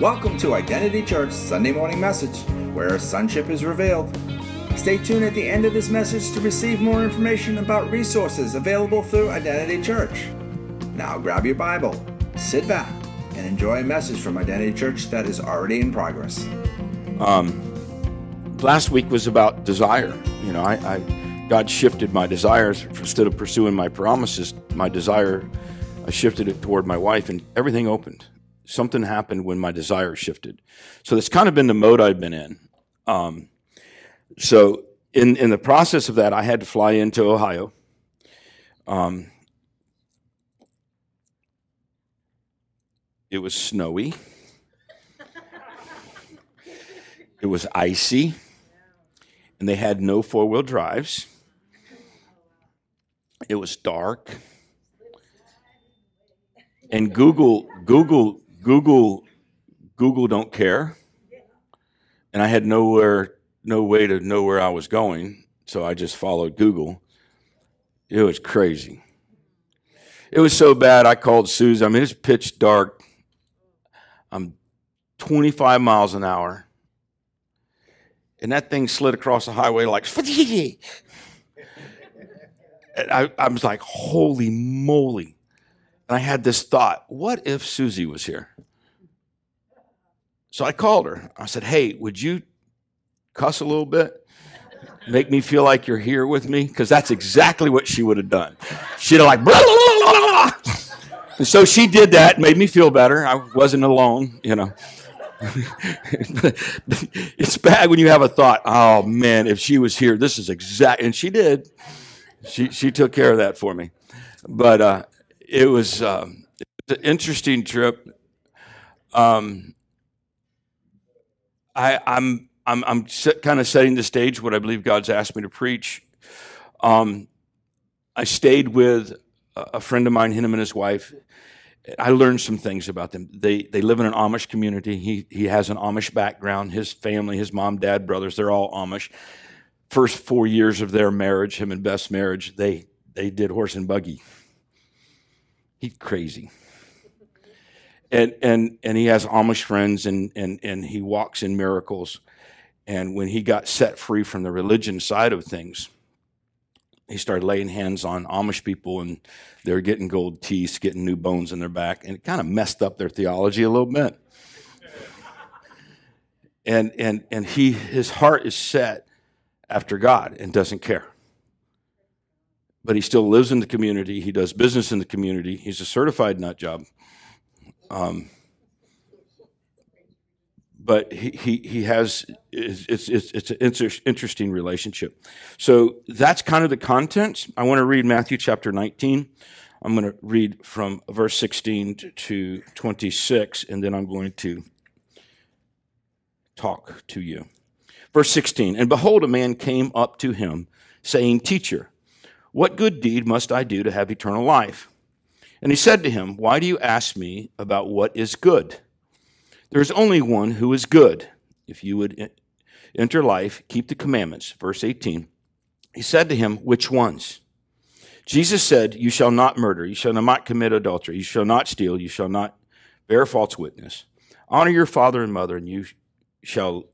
Welcome to Identity Church Sunday Morning Message, where sonship is revealed. Stay tuned at the end of this message to receive more information about resources available through Identity Church. Now grab your Bible, sit back, and enjoy a message from Identity Church that is already in progress. Um, last week was about desire. You know, I, I God shifted my desires instead of pursuing my promises. My desire, I shifted it toward my wife, and everything opened. Something happened when my desire shifted. So that's kind of been the mode I've been in. Um, so in in the process of that, I had to fly into Ohio. Um, it was snowy. It was icy, and they had no four wheel drives. It was dark, and Google, Google, Google, Google don't care, and I had nowhere, no way to know where I was going, so I just followed Google. It was crazy. It was so bad. I called Susan. I mean, it's pitch dark. I'm 25 miles an hour and that thing slid across the highway like I, I was like holy moly and i had this thought what if susie was here so i called her i said hey would you cuss a little bit make me feel like you're here with me because that's exactly what she would have done she'd have like blah, blah, blah, and so she did that made me feel better i wasn't alone you know it's bad when you have a thought, oh man, if she was here, this is exact. And she did. She, she took care of that for me. But uh, it, was, um, it was an interesting trip. Um, I, I'm, I'm, I'm kind of setting the stage what I believe God's asked me to preach. Um, I stayed with a friend of mine, him and his wife. I learned some things about them. They they live in an Amish community. He he has an Amish background. His family, his mom, dad, brothers, they're all Amish. First four years of their marriage, him and Beth's marriage, they they did horse and buggy. He's crazy. And and and he has Amish friends and and and he walks in miracles. And when he got set free from the religion side of things, he started laying hands on Amish people, and they were getting gold teeth, getting new bones in their back, and it kind of messed up their theology a little bit. and and and he his heart is set after God and doesn't care. But he still lives in the community. He does business in the community. He's a certified nut job. Um, but he, he, he has it's, it's, it's an inter- interesting relationship. So that's kind of the content. I want to read matthew chapter 19 i'm going to read from verse 16 to 26 and then i'm going to talk to you. Verse 16 and behold a man came up to him saying teacher what good deed must i do to have eternal life and he said to him why do you ask me about what is good there is only one who is good. If you would enter life, keep the commandments. Verse 18. He said to him, Which ones? Jesus said, You shall not murder, you shall not commit adultery, you shall not steal, you shall not bear false witness. Honor your father and mother, and you shall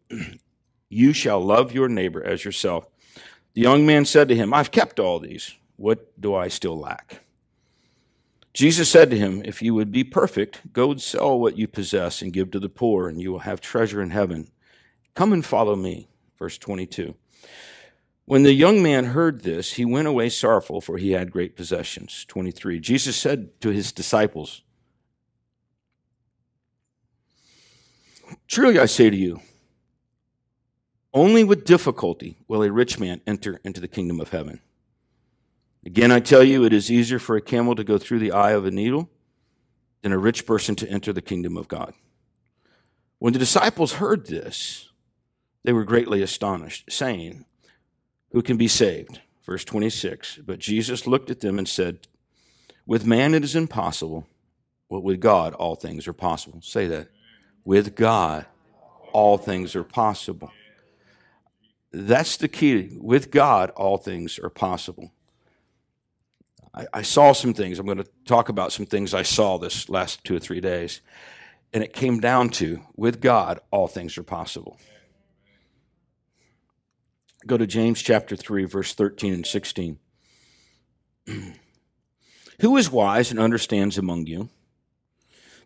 you shall love your neighbor as yourself. The young man said to him, I've kept all these. What do I still lack? Jesus said to him, If you would be perfect, go and sell what you possess and give to the poor, and you will have treasure in heaven. Come and follow me. Verse 22. When the young man heard this, he went away sorrowful, for he had great possessions. 23. Jesus said to his disciples, Truly I say to you, only with difficulty will a rich man enter into the kingdom of heaven. Again, I tell you, it is easier for a camel to go through the eye of a needle than a rich person to enter the kingdom of God. When the disciples heard this, they were greatly astonished, saying, Who can be saved? Verse 26. But Jesus looked at them and said, With man it is impossible, but with God all things are possible. Say that. With God all things are possible. That's the key. With God all things are possible. I, I saw some things. I'm going to talk about some things I saw this last two or three days. And it came down to with God, all things are possible. Go to James chapter 3, verse 13 and 16. Who is wise and understands among you?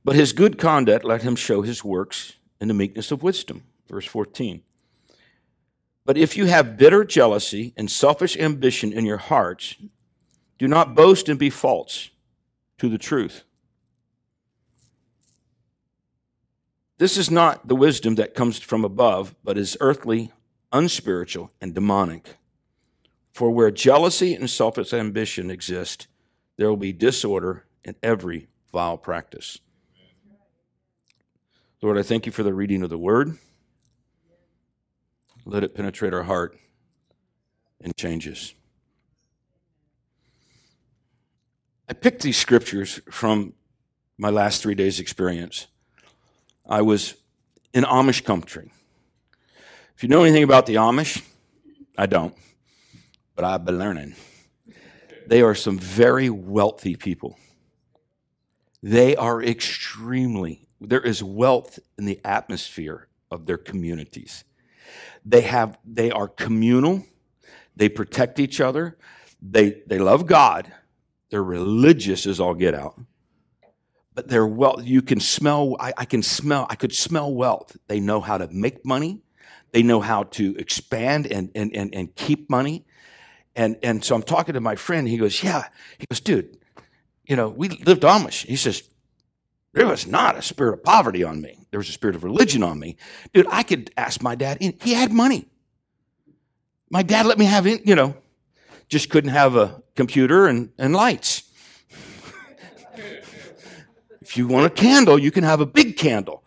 But his good conduct let him show his works in the meekness of wisdom. Verse 14. But if you have bitter jealousy and selfish ambition in your hearts, do not boast and be false to the truth. This is not the wisdom that comes from above, but is earthly, unspiritual, and demonic. For where jealousy and selfish ambition exist, there will be disorder in every vile practice. Lord, I thank you for the reading of the word. Let it penetrate our heart and change us. I picked these scriptures from my last three days' experience. I was in Amish country. If you know anything about the Amish, I don't, but I've been learning. They are some very wealthy people. They are extremely, there is wealth in the atmosphere of their communities. They have, they are communal, they protect each other, they, they love God, they're religious as all get out but they're well you can smell I, I, can smell i could smell wealth. They know how to make money. They know how to expand and and and, and keep money. And and so i'm talking to my friend. He goes yeah. He goes dude you know we lived amish. He says there was not a spirit of poverty on me. There was a spirit of religion on me. Dude i could ask my dad he had money. My dad let me have it you know just couldn't have a computer and, and lights if you want a candle, you can have a big candle.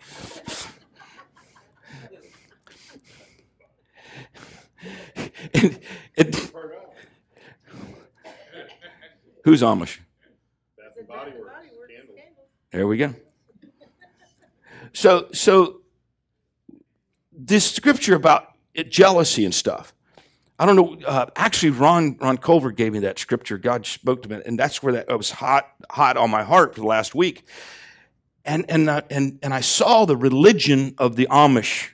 and, and, who's Amish? There we go. So, so this scripture about jealousy and stuff. I don't know. Uh, actually, Ron Ron Culver gave me that scripture. God spoke to me, and that's where that was hot hot on my heart for the last week. And and uh, and and I saw the religion of the Amish.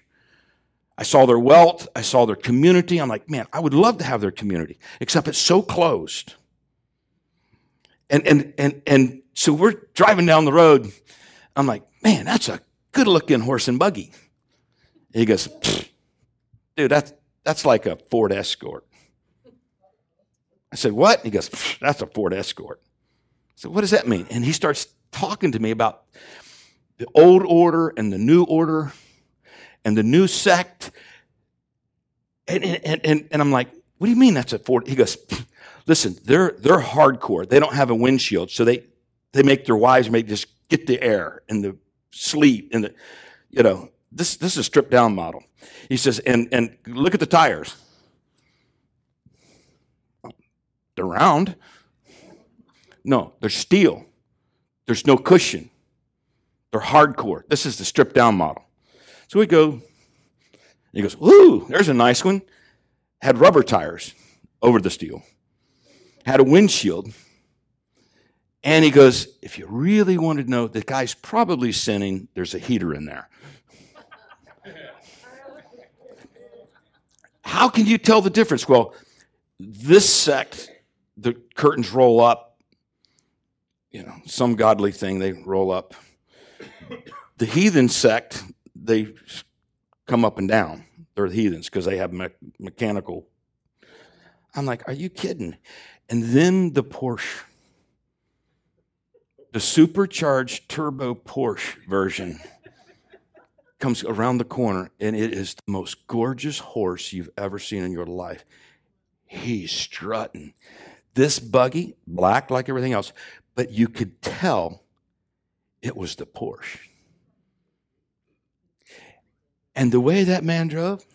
I saw their wealth. I saw their community. I'm like, man, I would love to have their community, except it's so closed. And and and and so we're driving down the road. I'm like, man, that's a good looking horse and buggy. He goes, dude, that's that's like a Ford Escort. I said, What? He goes, That's a Ford Escort. I said, What does that mean? And he starts talking to me about the old order and the new order and the new sect. And, and, and, and I'm like, What do you mean that's a Ford? He goes, Listen, they're, they're hardcore. They don't have a windshield. So they, they make their wives make just get the air and the sleep and the, you know, this, this is a stripped down model. He says, and, and look at the tires. They're round. No, they're steel. There's no cushion. They're hardcore. This is the stripped down model. So we go, he goes, Ooh, there's a nice one. Had rubber tires over the steel, had a windshield. And he goes, If you really want to know, the guy's probably sinning, there's a heater in there. How can you tell the difference? Well, this sect, the curtains roll up. You know, some godly thing, they roll up. The heathen sect, they come up and down. They're the heathens because they have me- mechanical. I'm like, are you kidding? And then the Porsche, the supercharged turbo Porsche version comes around the corner, and it is the most gorgeous horse you've ever seen in your life. He's strutting. This buggy, black like everything else, but you could tell it was the Porsche. And the way that man drove,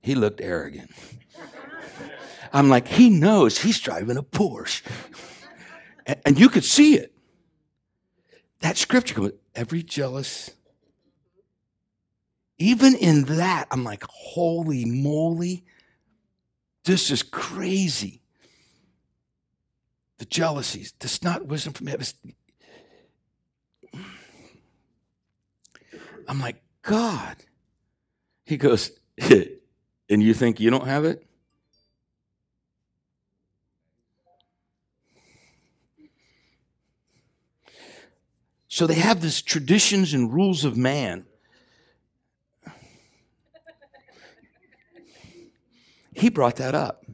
he looked arrogant. I'm like, he knows he's driving a Porsche. And you could see it. That scripture every jealous even in that, I'm like, holy moly, this is crazy. The jealousies, this not wisdom from heaven. I'm like, God. He goes, and you think you don't have it? So they have these traditions and rules of man. He brought that up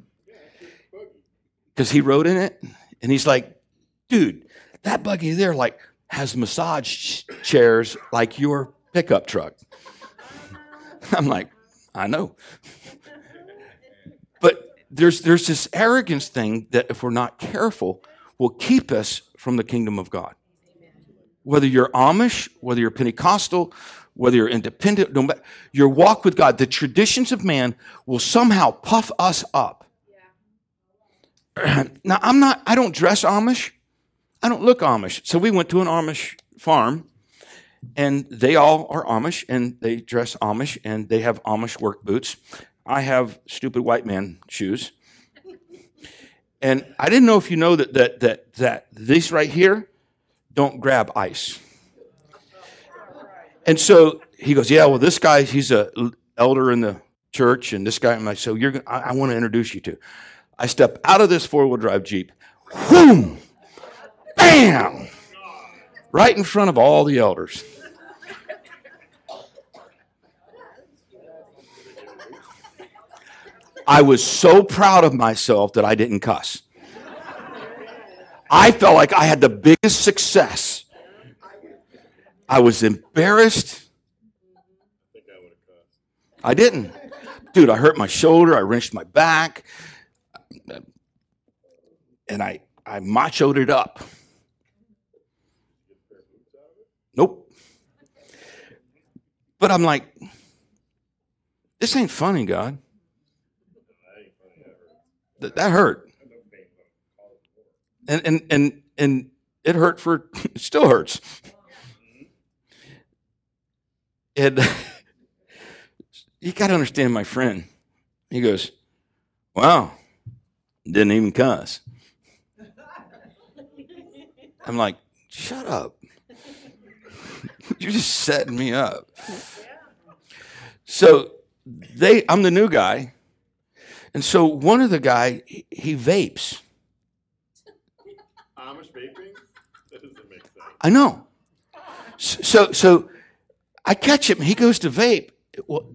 because he rode in it, and he's like, dude, that buggy there like has massage chairs like your pickup truck. I'm like, I know. But there's there's this arrogance thing that if we're not careful will keep us from the kingdom of God whether you're Amish, whether you're Pentecostal, whether you're independent, no matter, your walk with God, the traditions of man will somehow puff us up. Yeah. now, I'm not, I don't dress Amish. I don't look Amish. So we went to an Amish farm and they all are Amish and they dress Amish and they have Amish work boots. I have stupid white man shoes. And I didn't know if you know that that that that this right here don't grab ice. And so he goes, yeah, well, this guy, he's a elder in the church, and this guy, I'm like, so you're, I, I want to introduce you to. I step out of this four wheel drive Jeep, boom, bam, right in front of all the elders. I was so proud of myself that I didn't cuss. I felt like I had the biggest success. I was embarrassed. I didn't. Dude, I hurt my shoulder, I wrenched my back, and I, I machoed it up. Nope. But I'm like, this ain't funny, God. That, that hurt and and and and it hurt for it still hurts. And you got to understand my friend. He goes, "Wow, didn't even cuss." I'm like, "Shut up! You're just setting me up." So they, I'm the new guy, and so one of the guy he vapes Amish vaping? I know. So, so I catch him. He goes to vape. Well,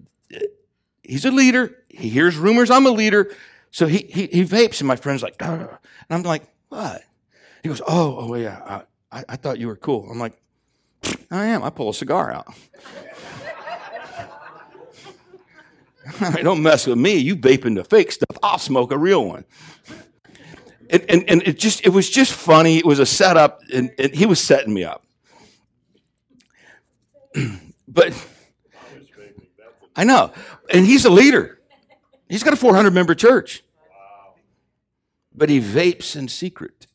he's a leader. He hears rumors I'm a leader. So he, he, he vapes, and my friend's like, and I'm like, what? He goes, oh, oh yeah, I, I thought you were cool. I'm like, I am. I pull a cigar out. Don't mess with me. You vaping the fake stuff. I'll smoke a real one and, and, and it just it was just funny. It was a setup, and, and he was setting me up. but I know, and he's a leader. He's got a 400 member church, but he vapes in secret.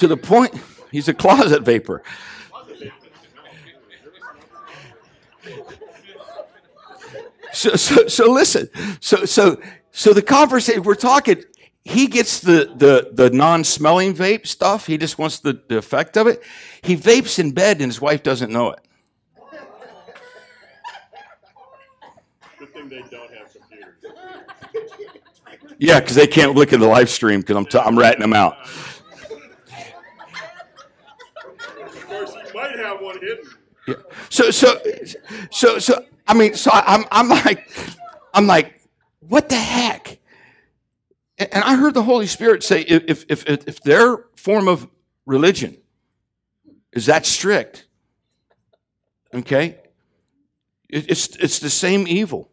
To the point, he's a closet vapor. So, so, so listen. So, so, so the conversation we're talking. He gets the the the non-smelling vape stuff. He just wants the, the effect of it. He vapes in bed, and his wife doesn't know it. Good thing they don't have computers. Yeah, because they can't look at the live stream because I'm t- I'm ratting them out. Of course, you might have one hidden. Yeah. So so so so I mean, so I'm, I'm like, I'm like, what the heck? And I heard the Holy Spirit say, if, if, if, their form of religion is that strict, okay, it's, it's the same evil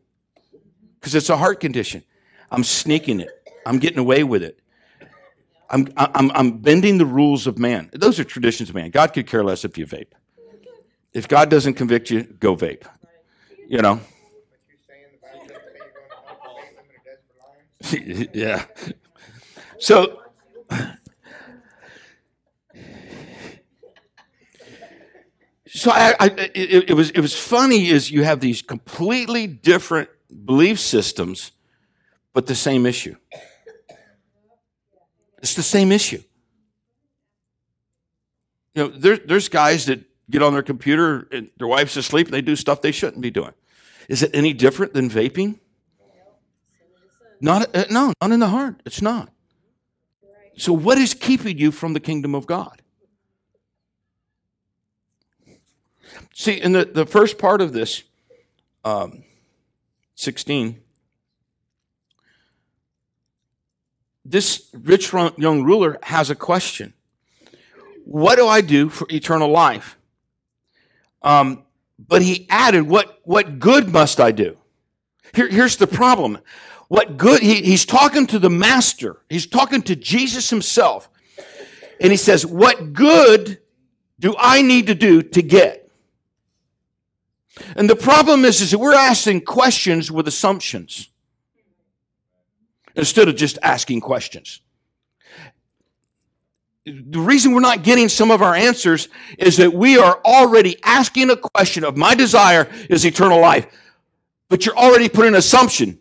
because it's a heart condition. I'm sneaking it. I'm getting away with it. I'm, I'm, I'm bending the rules of man. Those are traditions of man. God could care less if you vape. If God doesn't convict you, go vape you know. yeah. So, so I, I it, it, was it was funny is you have these completely different belief systems, but the same issue. It's the same issue. You know, there, there's guys that get on their computer and their wife's asleep and they do stuff they shouldn't be doing. Is it any different than vaping? Not, uh, no, not in the heart. It's not. So, what is keeping you from the kingdom of God? See, in the, the first part of this, um, 16, this rich young ruler has a question What do I do for eternal life? Um, but he added, What, what good must I do? Here, here's the problem. What good, he, he's talking to the master, he's talking to Jesus himself. And he says, What good do I need to do to get? And the problem is, is that we're asking questions with assumptions instead of just asking questions. The reason we're not getting some of our answers is that we are already asking a question of my desire is eternal life. But you're already putting an assumption.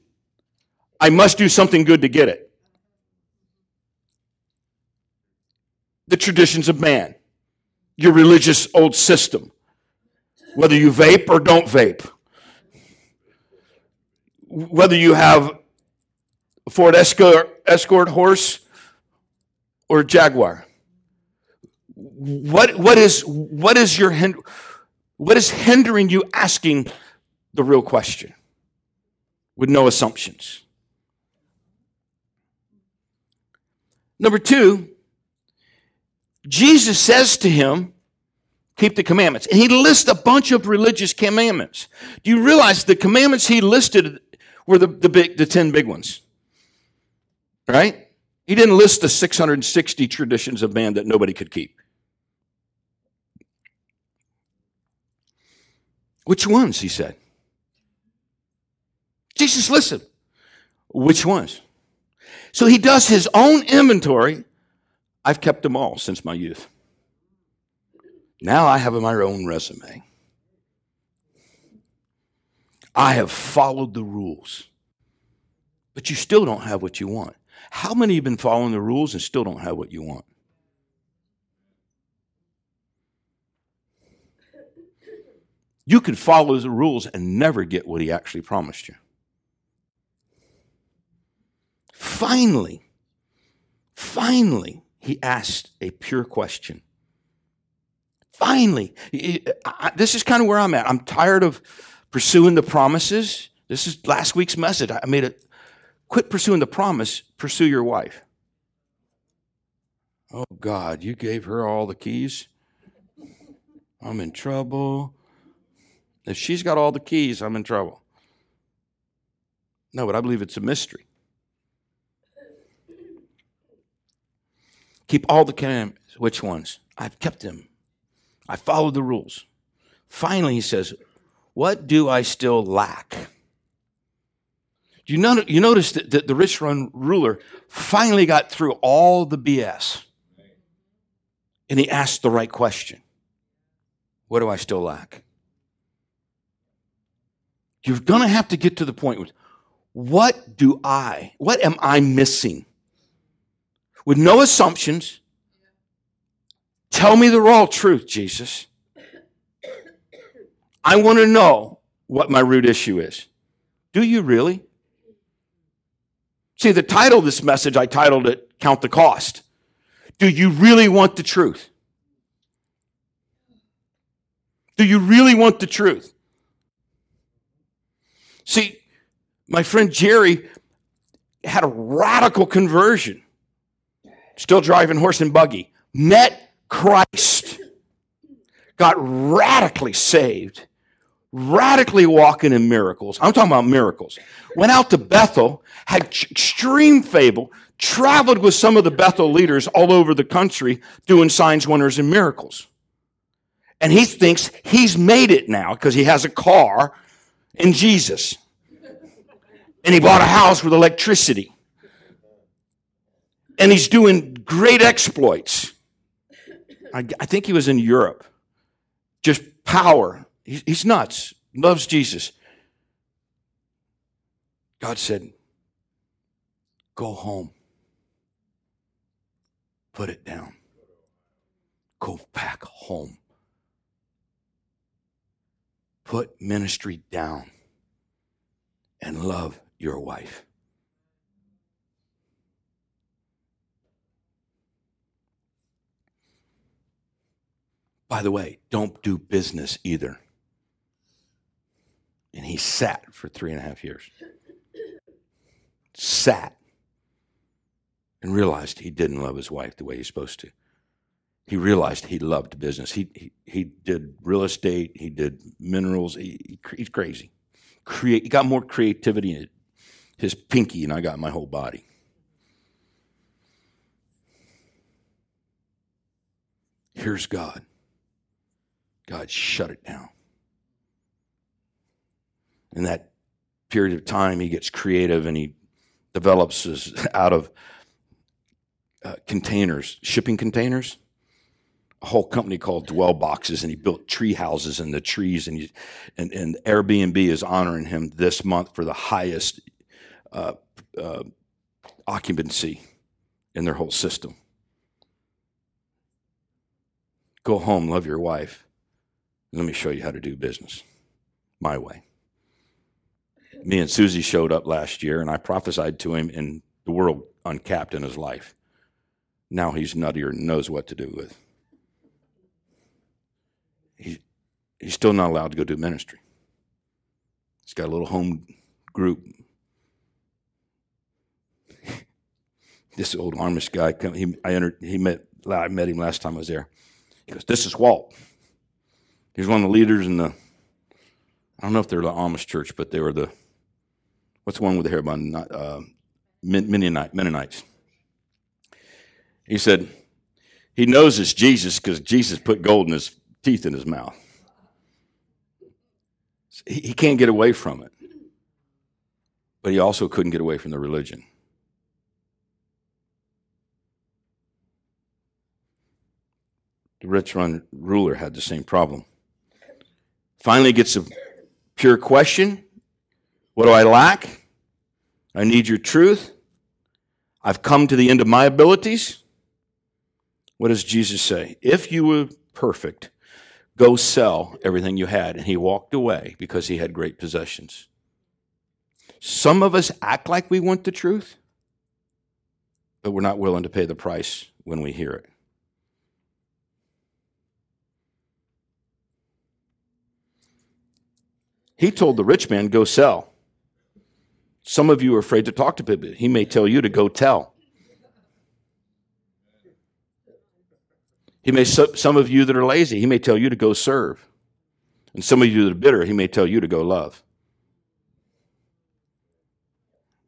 I must do something good to get it. The traditions of man, your religious old system, whether you vape or don't vape, whether you have a Ford Escort, Escort horse or Jaguar? What, what, is, what, is your, what is hindering you asking the real question with no assumptions? Number two, Jesus says to him, keep the commandments. And he lists a bunch of religious commandments. Do you realize the commandments he listed were the, the, big, the 10 big ones? Right? He didn't list the 660 traditions of man that nobody could keep. Which ones, he said. Jesus, listen. Which ones? So he does his own inventory. I've kept them all since my youth. Now I have my own resume. I have followed the rules. But you still don't have what you want. How many have been following the rules and still don't have what you want? You could follow the rules and never get what he actually promised you. Finally, finally, he asked a pure question. Finally, this is kind of where I'm at. I'm tired of pursuing the promises. This is last week's message. I made it Quit pursuing the promise, pursue your wife. Oh God, you gave her all the keys. I'm in trouble. If she's got all the keys, I'm in trouble. No, but I believe it's a mystery. Keep all the commandments. Which ones? I've kept them. I followed the rules. Finally, he says, What do I still lack? You, know, you notice that, that the rich run ruler finally got through all the BS and he asked the right question What do I still lack? You're going to have to get to the point with what do I, what am I missing? With no assumptions, tell me the raw truth, Jesus. I want to know what my root issue is. Do you really? See, the title of this message, I titled it Count the Cost. Do you really want the truth? Do you really want the truth? See, my friend Jerry had a radical conversion, still driving horse and buggy, met Christ, got radically saved, radically walking in miracles. I'm talking about miracles. Went out to Bethel, had extreme favor, traveled with some of the Bethel leaders all over the country doing signs, wonders, and miracles. And he thinks he's made it now because he has a car in Jesus. And he bought a house with electricity. And he's doing great exploits. I, I think he was in Europe. Just power He's nuts, loves Jesus. God said, Go home. Put it down. Go back home. Put ministry down and love your wife. By the way, don't do business either. And he sat for three and a half years. Sat and realized he didn't love his wife the way he's supposed to. He realized he loved business. He, he, he did real estate, he did minerals. He, he, he's crazy. Create, he got more creativity in his pinky, and I got my whole body. Here's God. God shut it down. In that period of time, he gets creative and he develops this out of uh, containers, shipping containers, a whole company called Dwell Boxes, and he built tree houses in the trees. And, he, and, and Airbnb is honoring him this month for the highest uh, uh, occupancy in their whole system. Go home, love your wife. Let me show you how to do business my way. Me and Susie showed up last year, and I prophesied to him, and the world uncapped in his life. Now he's nuttier and knows what to do with. He, he's still not allowed to go do ministry. He's got a little home group. this old Amish guy, he, I entered, he met, I met him last time I was there. He goes, "This is Walt." He's one of the leaders in the, I don't know if they're the Amish church, but they were the, what's the one with the hair bun? Uh, Mennonite, Mennonites. He said, he knows it's Jesus because Jesus put gold in his teeth in his mouth. He, he can't get away from it. But he also couldn't get away from the religion. The rich ruler had the same problem. Finally gets a pure question What do I lack? I need your truth. I've come to the end of my abilities. What does Jesus say? If you were perfect, go sell everything you had. And he walked away because he had great possessions. Some of us act like we want the truth, but we're not willing to pay the price when we hear it. He told the rich man, Go sell. Some of you are afraid to talk to people. He may tell you to go tell. He may, some of you that are lazy, he may tell you to go serve. And some of you that are bitter, he may tell you to go love.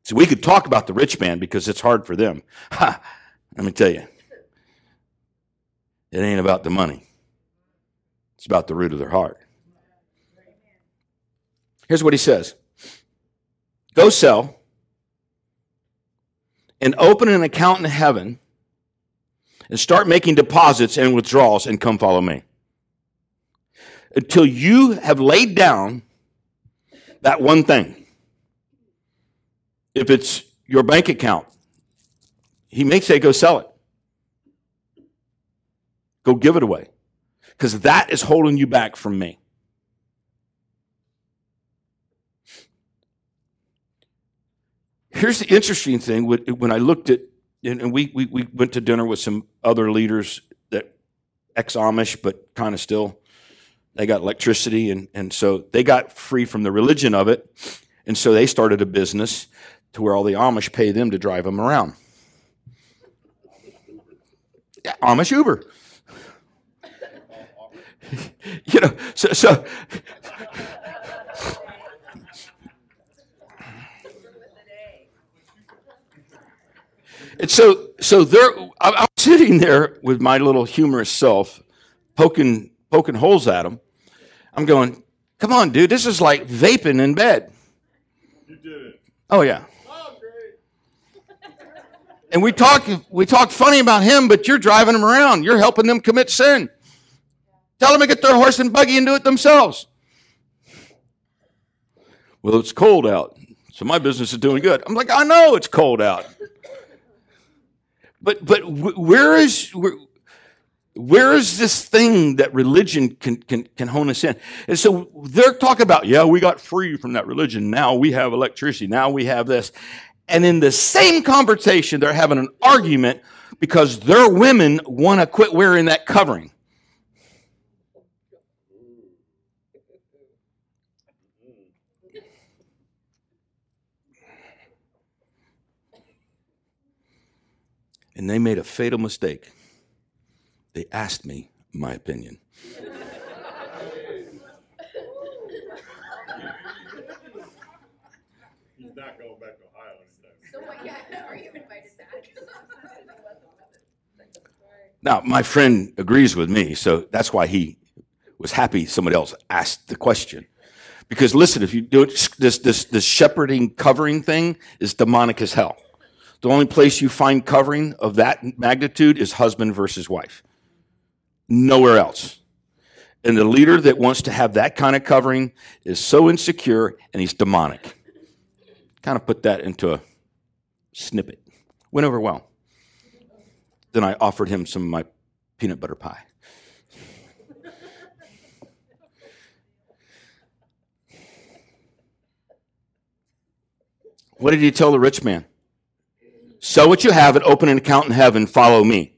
So we could talk about the rich man because it's hard for them. Ha! Let me tell you, it ain't about the money, it's about the root of their heart. Here's what he says Go sell and open an account in heaven and start making deposits and withdrawals and come follow me. Until you have laid down that one thing. If it's your bank account, he may say, go sell it. Go give it away. Because that is holding you back from me. Here's the interesting thing when I looked at, and we, we, we went to dinner with some other leaders that ex Amish, but kind of still, they got electricity, and, and so they got free from the religion of it. And so they started a business to where all the Amish pay them to drive them around. Amish Uber. you know, so, so And so, so there, I'm sitting there with my little humorous self, poking, poking holes at him. I'm going, come on, dude, this is like vaping in bed. You did it. Oh yeah. Oh, great. And we talk, we talk funny about him, but you're driving them around. You're helping them commit sin. Tell them to get their horse and buggy and do it themselves. Well, it's cold out, so my business is doing good. I'm like, I know it's cold out. But but where is where, Where is this thing that religion can, can, can hone us in? And so they're talking about, yeah, we got free from that religion. Now we have electricity. Now we have this. And in the same conversation, they're having an argument because their women want to quit wearing that covering. And they made a fatal mistake. They asked me my opinion. He's not going back to Ohio. So yeah, are you invited back? Now, my friend agrees with me, so that's why he was happy somebody else asked the question. Because listen, if you do it, this, this, this shepherding covering thing is demonic as hell. The only place you find covering of that magnitude is husband versus wife. Nowhere else. And the leader that wants to have that kind of covering is so insecure and he's demonic. Kind of put that into a snippet. Went over well. Then I offered him some of my peanut butter pie. What did he tell the rich man? Sell what you have and open an account in heaven. Follow me.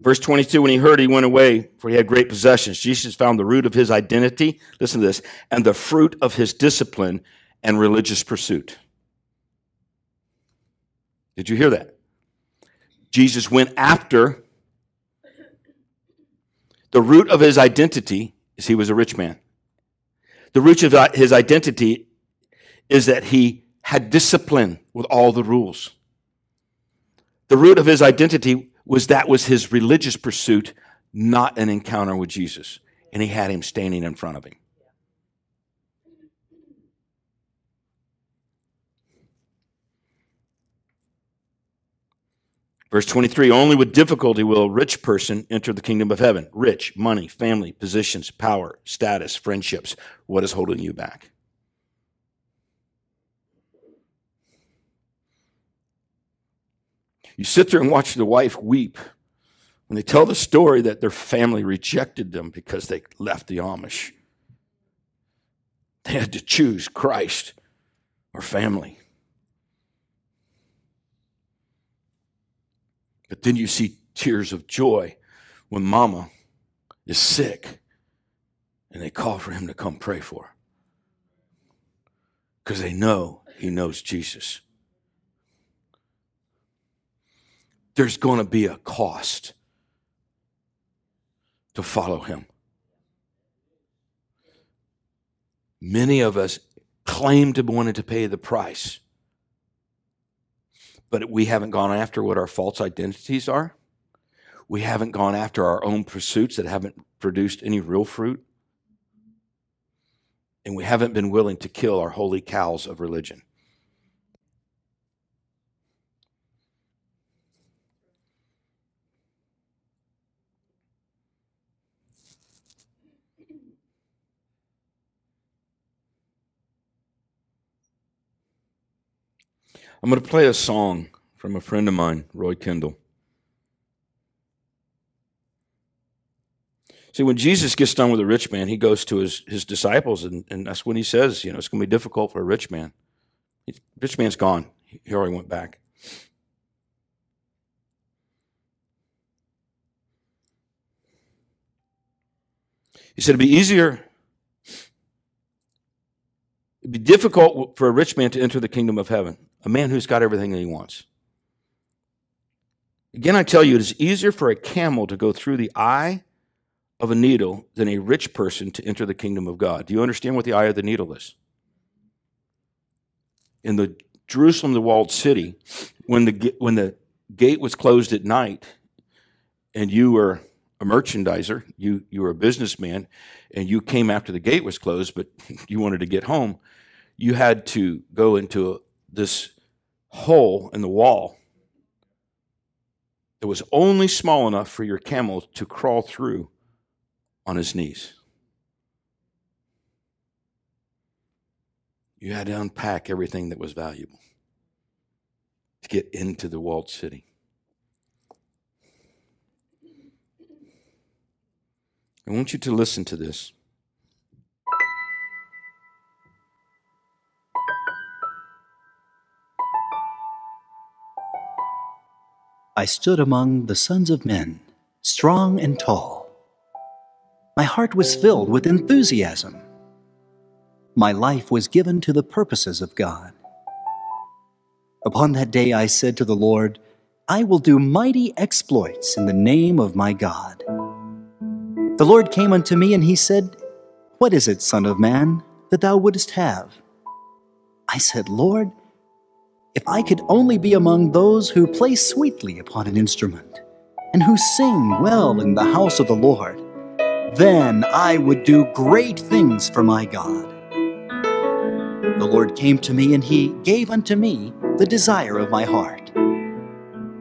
Verse 22 When he heard, he went away, for he had great possessions. Jesus found the root of his identity, listen to this, and the fruit of his discipline and religious pursuit. Did you hear that? Jesus went after the root of his identity is he was a rich man. The root of his identity is that he had discipline with all the rules. The root of his identity was that was his religious pursuit, not an encounter with Jesus. And he had him standing in front of him. Verse 23 Only with difficulty will a rich person enter the kingdom of heaven. Rich, money, family, positions, power, status, friendships. What is holding you back? You sit there and watch the wife weep when they tell the story that their family rejected them because they left the Amish. They had to choose Christ or family. But then you see tears of joy when mama is sick and they call for him to come pray for her because they know he knows Jesus. There's going to be a cost to follow him. Many of us claim to wanted to pay the price but we haven't gone after what our false identities are. We haven't gone after our own pursuits that haven't produced any real fruit. And we haven't been willing to kill our holy cows of religion. I'm going to play a song from a friend of mine, Roy Kendall. See, when Jesus gets done with a rich man, he goes to his, his disciples, and, and that's when he says, you know, it's going to be difficult for a rich man. Rich man's gone. He already went back. He said it'd be easier, it'd be difficult for a rich man to enter the kingdom of heaven a man who's got everything that he wants. Again, I tell you, it is easier for a camel to go through the eye of a needle than a rich person to enter the kingdom of God. Do you understand what the eye of the needle is? In the Jerusalem, the walled city, when the, when the gate was closed at night and you were a merchandiser, you, you were a businessman, and you came after the gate was closed, but you wanted to get home, you had to go into this hole in the wall that was only small enough for your camel to crawl through on his knees. You had to unpack everything that was valuable to get into the walled city. I want you to listen to this. I stood among the sons of men, strong and tall. My heart was filled with enthusiasm. My life was given to the purposes of God. Upon that day I said to the Lord, I will do mighty exploits in the name of my God. The Lord came unto me and he said, What is it, Son of Man, that thou wouldest have? I said, Lord, if I could only be among those who play sweetly upon an instrument, and who sing well in the house of the Lord, then I would do great things for my God. The Lord came to me, and he gave unto me the desire of my heart.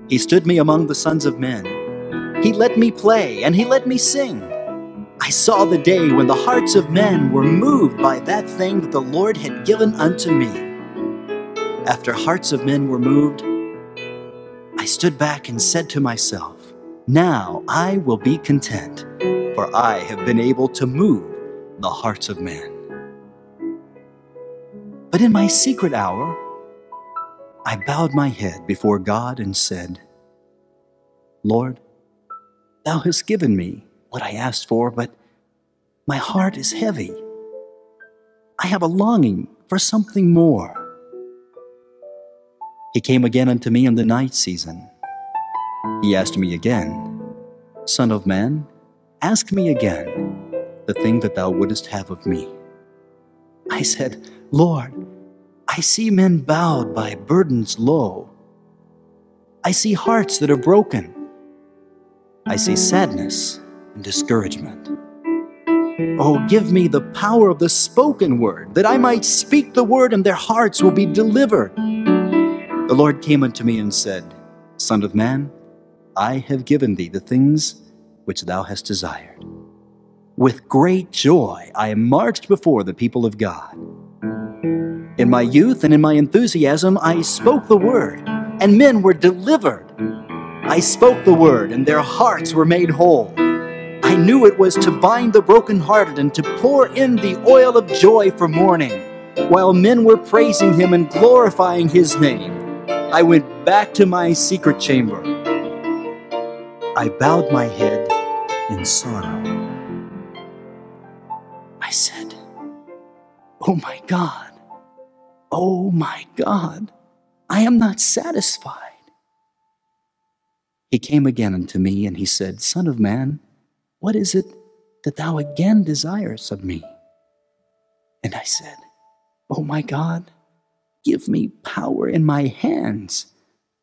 He stood me among the sons of men. He let me play, and he let me sing. I saw the day when the hearts of men were moved by that thing that the Lord had given unto me after hearts of men were moved, I stood back and said to myself, Now I will be content, for I have been able to move the hearts of men. But in my secret hour, I bowed my head before God and said, Lord, Thou hast given me what I asked for, but my heart is heavy. I have a longing for something more. He came again unto me in the night season. He asked me again, Son of man, ask me again the thing that thou wouldest have of me. I said, Lord, I see men bowed by burdens low. I see hearts that are broken. I see sadness and discouragement. Oh, give me the power of the spoken word, that I might speak the word and their hearts will be delivered. The Lord came unto me and said, Son of man, I have given thee the things which thou hast desired. With great joy I marched before the people of God. In my youth and in my enthusiasm, I spoke the word, and men were delivered. I spoke the word, and their hearts were made whole. I knew it was to bind the brokenhearted and to pour in the oil of joy for mourning, while men were praising him and glorifying his name. I went back to my secret chamber. I bowed my head in sorrow. I said, Oh my God, oh my God, I am not satisfied. He came again unto me and he said, Son of man, what is it that thou again desirest of me? And I said, Oh my God, Give me power in my hands,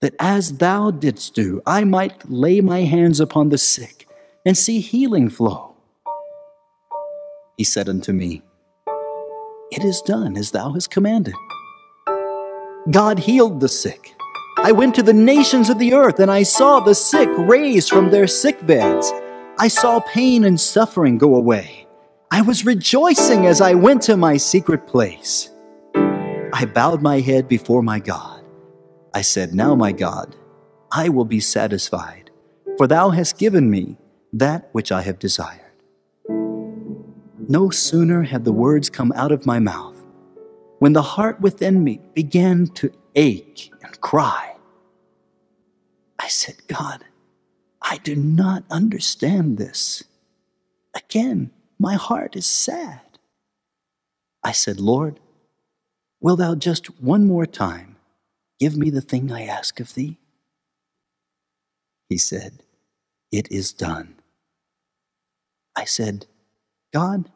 that as thou didst do, I might lay my hands upon the sick and see healing flow. He said unto me, It is done as thou hast commanded. God healed the sick. I went to the nations of the earth, and I saw the sick raised from their sick beds. I saw pain and suffering go away. I was rejoicing as I went to my secret place. I bowed my head before my God. I said, Now, my God, I will be satisfied, for thou hast given me that which I have desired. No sooner had the words come out of my mouth when the heart within me began to ache and cry. I said, God, I do not understand this. Again, my heart is sad. I said, Lord, Will thou just one more time give me the thing I ask of thee? He said, It is done. I said, God,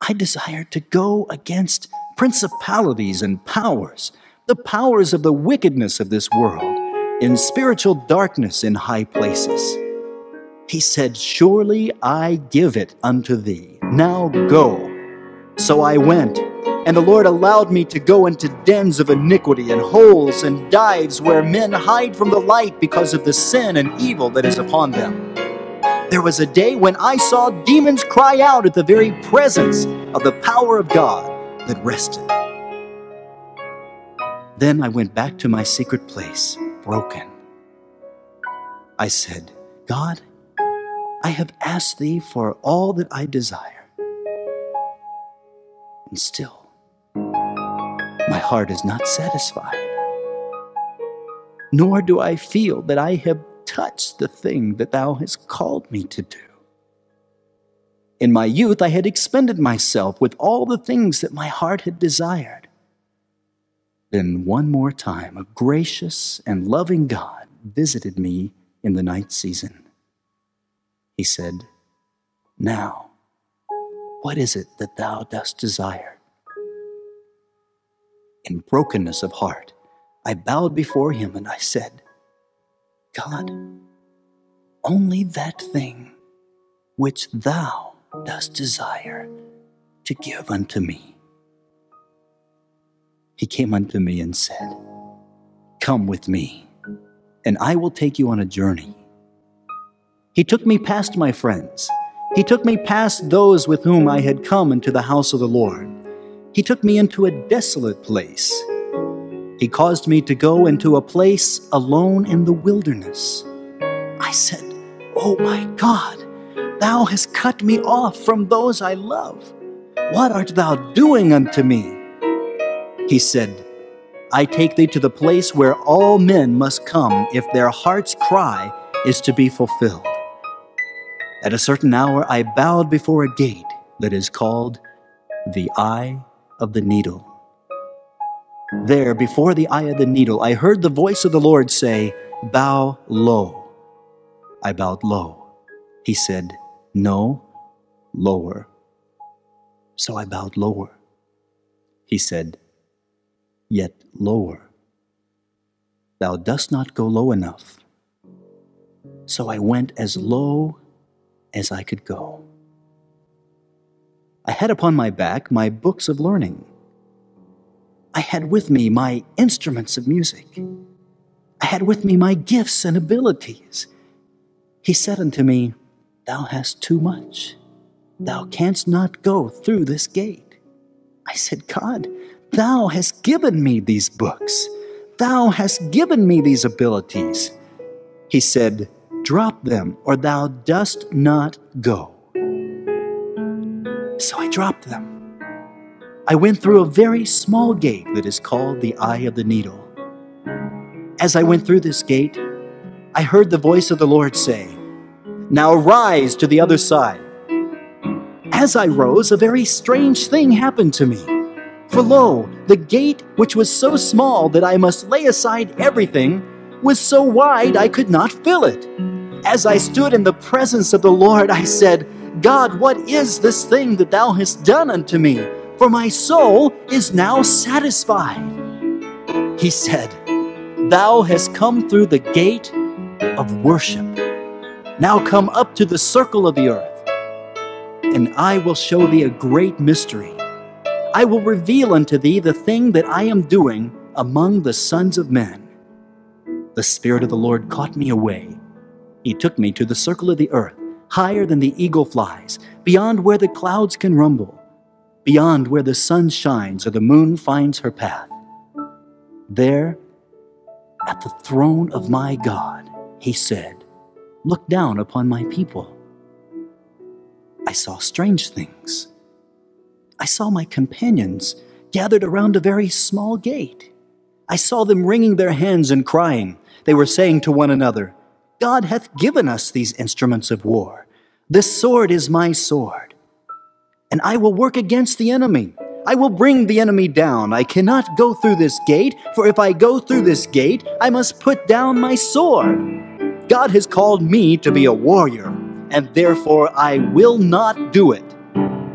I desire to go against principalities and powers, the powers of the wickedness of this world, in spiritual darkness in high places. He said, Surely I give it unto thee. Now go. So I went and the Lord allowed me to go into dens of iniquity and holes and dives where men hide from the light because of the sin and evil that is upon them. There was a day when I saw demons cry out at the very presence of the power of God that rested. Then I went back to my secret place, broken. I said, God, I have asked thee for all that I desire. And still, my heart is not satisfied. Nor do I feel that I have touched the thing that thou hast called me to do. In my youth, I had expended myself with all the things that my heart had desired. Then, one more time, a gracious and loving God visited me in the night season. He said, Now, what is it that thou dost desire? In brokenness of heart, I bowed before him and I said, God, only that thing which thou dost desire to give unto me. He came unto me and said, Come with me, and I will take you on a journey. He took me past my friends. He took me past those with whom I had come into the house of the Lord. He took me into a desolate place. He caused me to go into a place alone in the wilderness. I said, Oh my God, thou hast cut me off from those I love. What art thou doing unto me? He said, I take thee to the place where all men must come if their heart's cry is to be fulfilled. At a certain hour, I bowed before a gate that is called the Eye of the Needle. There, before the eye of the needle, I heard the voice of the Lord say, Bow low. I bowed low. He said, No, lower. So I bowed lower. He said, yet lower. Thou dost not go low enough. So I went as low as I could go. I had upon my back my books of learning. I had with me my instruments of music. I had with me my gifts and abilities. He said unto me, Thou hast too much. Thou canst not go through this gate. I said, God, Thou hast given me these books. Thou hast given me these abilities. He said, Drop them, or thou dost not go. So I dropped them. I went through a very small gate that is called the Eye of the Needle. As I went through this gate, I heard the voice of the Lord say, Now rise to the other side. As I rose, a very strange thing happened to me. For lo, the gate, which was so small that I must lay aside everything, was so wide I could not fill it. As I stood in the presence of the Lord, I said, God, what is this thing that thou hast done unto me? For my soul is now satisfied. He said, Thou hast come through the gate of worship. Now come up to the circle of the earth, and I will show thee a great mystery I will reveal unto thee the thing that I am doing among the sons of men. The Spirit of the Lord caught me away. He took me to the circle of the earth, higher than the eagle flies, beyond where the clouds can rumble, beyond where the sun shines or the moon finds her path. There, at the throne of my God, he said, Look down upon my people. I saw strange things I saw my companions gathered around a very small gate. I saw them wringing their hands and crying. They were saying to one another, God hath given us these instruments of war. This sword is my sword. And I will work against the enemy. I will bring the enemy down. I cannot go through this gate, for if I go through this gate, I must put down my sword. God has called me to be a warrior, and therefore I will not do it.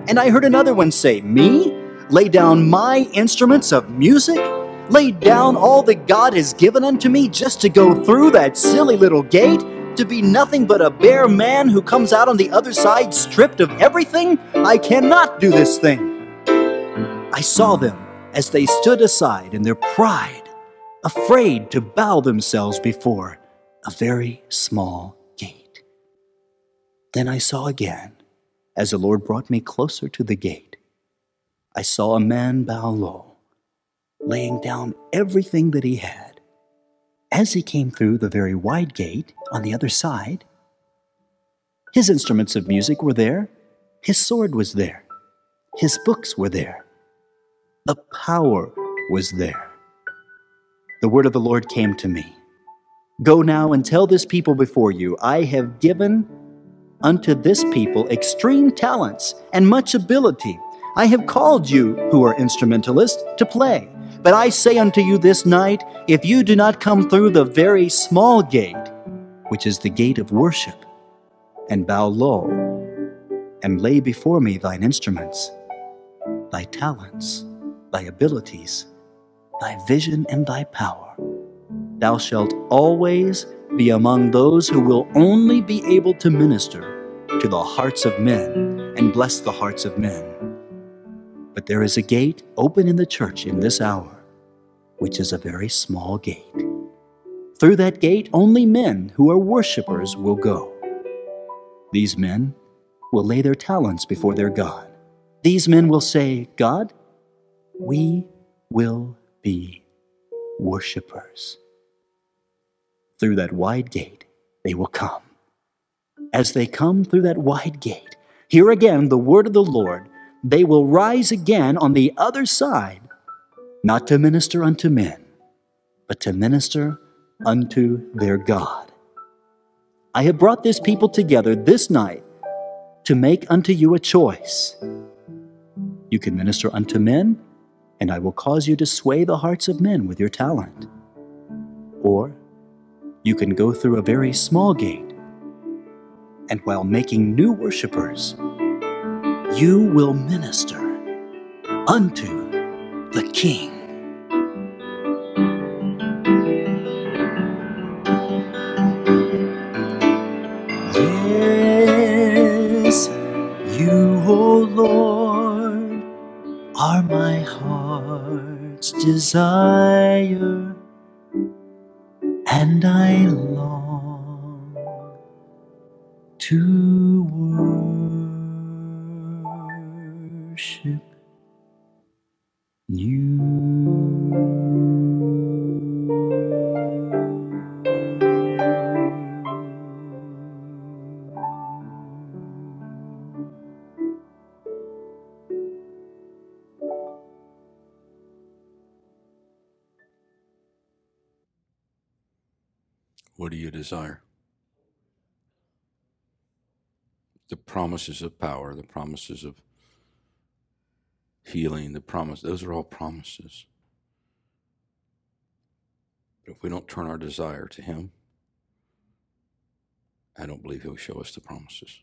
And I heard another one say, Me? Lay down my instruments of music? Lay down all that God has given unto me just to go through that silly little gate? To be nothing but a bare man who comes out on the other side stripped of everything? I cannot do this thing. I saw them as they stood aside in their pride, afraid to bow themselves before a very small gate. Then I saw again as the Lord brought me closer to the gate, I saw a man bow low. Laying down everything that he had. As he came through the very wide gate on the other side, his instruments of music were there, his sword was there, his books were there, the power was there. The word of the Lord came to me Go now and tell this people before you, I have given unto this people extreme talents and much ability. I have called you, who are instrumentalists, to play. But I say unto you this night, if you do not come through the very small gate, which is the gate of worship, and bow low, and lay before me thine instruments, thy talents, thy abilities, thy vision, and thy power, thou shalt always be among those who will only be able to minister to the hearts of men and bless the hearts of men. But there is a gate open in the church in this hour, which is a very small gate. Through that gate, only men who are worshippers will go. These men will lay their talents before their God. These men will say, God, we will be worshippers. Through that wide gate, they will come. As they come through that wide gate, hear again the word of the Lord they will rise again on the other side, not to minister unto men, but to minister unto their God. I have brought this people together this night to make unto you a choice. You can minister unto men, and I will cause you to sway the hearts of men with your talent. Or you can go through a very small gate, and while making new worshippers, you will minister unto the King. Yes, you, O Lord, are my heart's desire, and I long to worship What do you desire? The promises of power, the promises of healing, the promise, those are all promises. But if we don't turn our desire to Him, I don't believe He'll show us the promises.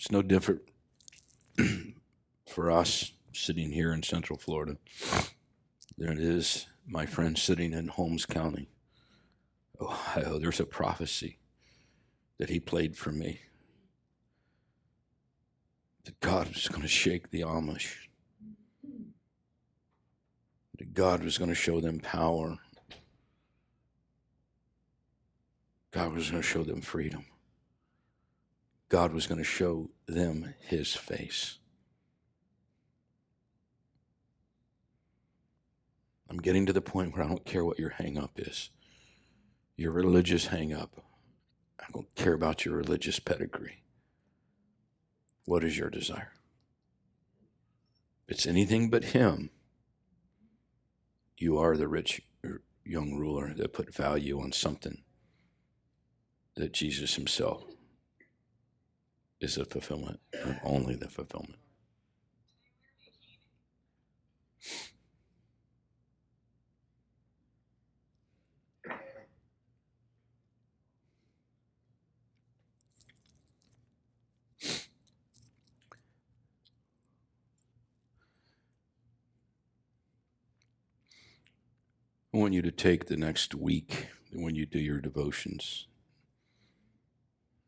It's no different for us sitting here in Central Florida than it is my friend sitting in Holmes County, Ohio. There's a prophecy that he played for me that God was going to shake the Amish, that God was going to show them power, God was going to show them freedom. God was going to show them his face. I'm getting to the point where I don't care what your hang up is. Your religious hang up. I don't care about your religious pedigree. What is your desire? If it's anything but him, you are the rich er, young ruler that put value on something that Jesus himself is the fulfillment and only the fulfillment. I want you to take the next week when you do your devotions.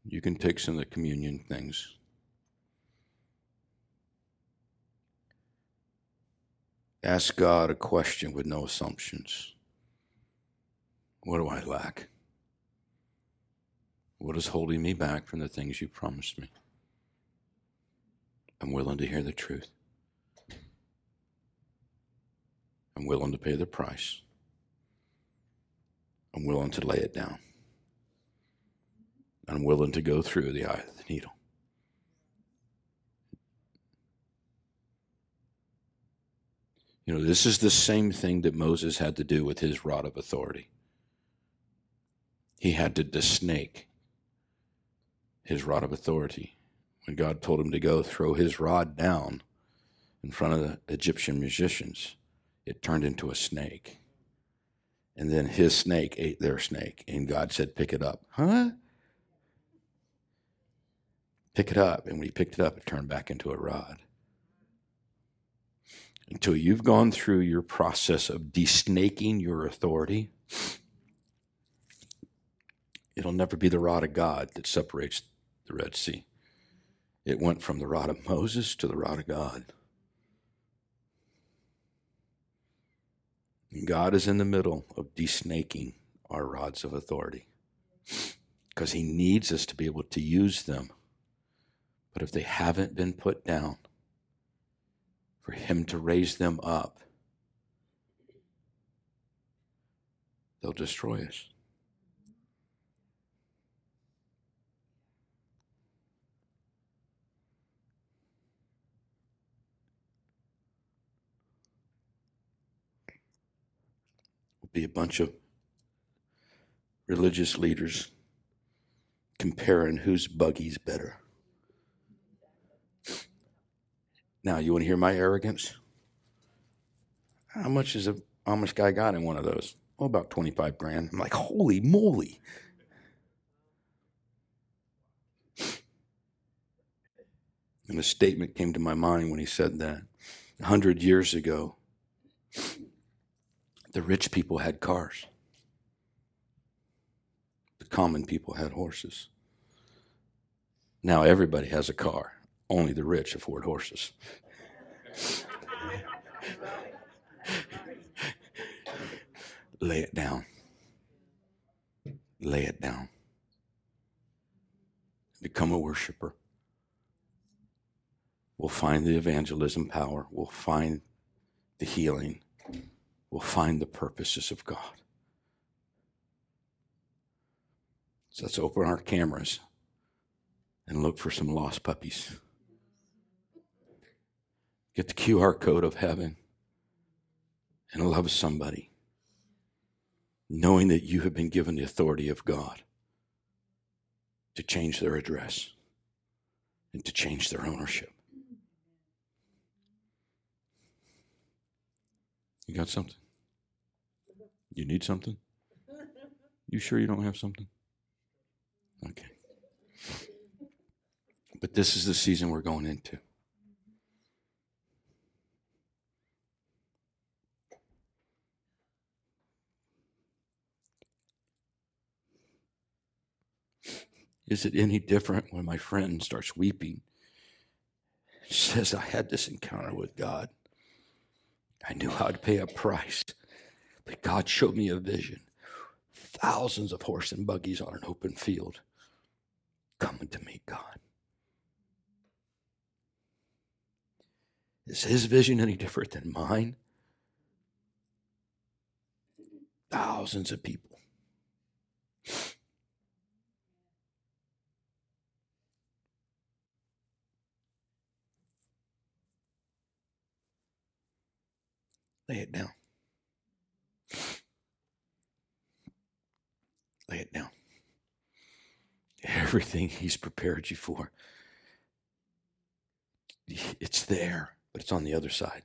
You can take some of the communion things. Ask God a question with no assumptions. What do I lack? What is holding me back from the things you promised me? I'm willing to hear the truth. I'm willing to pay the price. I'm willing to lay it down. I'm willing to go through the eye of the needle. You know, this is the same thing that Moses had to do with his rod of authority. He had to desnake his rod of authority. When God told him to go throw his rod down in front of the Egyptian musicians, it turned into a snake. And then his snake ate their snake, and God said, Pick it up. Huh? Pick it up. And when he picked it up, it turned back into a rod. Until you've gone through your process of desnaking your authority, it'll never be the rod of God that separates the Red Sea. It went from the rod of Moses to the rod of God. God is in the middle of desnaking our rods of authority because He needs us to be able to use them. But if they haven't been put down, for Him to raise them up, they'll destroy us. Be a bunch of religious leaders comparing whose buggy's better. Now, you want to hear my arrogance? How much is a Amish guy got in one of those? Oh, about 25 grand. I'm like, holy moly. And a statement came to my mind when he said that. A hundred years ago, the rich people had cars. The common people had horses. Now everybody has a car. Only the rich afford horses. Lay it down. Lay it down. Become a worshiper. We'll find the evangelism power. We'll find the healing will find the purposes of God. So let's open our cameras and look for some lost puppies. Get the QR code of heaven and love somebody, knowing that you have been given the authority of God to change their address and to change their ownership. You got something? You need something? You sure you don't have something? Okay. But this is the season we're going into. Is it any different when my friend starts weeping? She says, I had this encounter with God. I knew how to pay a price. But God showed me a vision. Thousands of horse and buggies on an open field coming to meet God. Is his vision any different than mine? Thousands of people. Lay it down. Lay it down. Everything He's prepared you for, it's there, but it's on the other side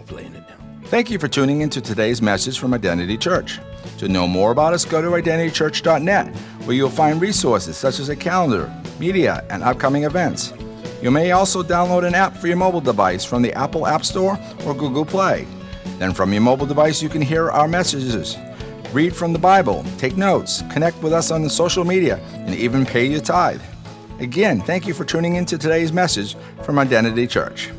of laying it down. Thank you for tuning into today's message from Identity Church. To know more about us, go to identitychurch.net, where you'll find resources such as a calendar, media, and upcoming events. You may also download an app for your mobile device from the Apple App Store or Google Play. Then, from your mobile device, you can hear our messages read from the Bible, take notes, connect with us on the social media, and even pay your tithe. Again, thank you for tuning in to today's message from Identity Church.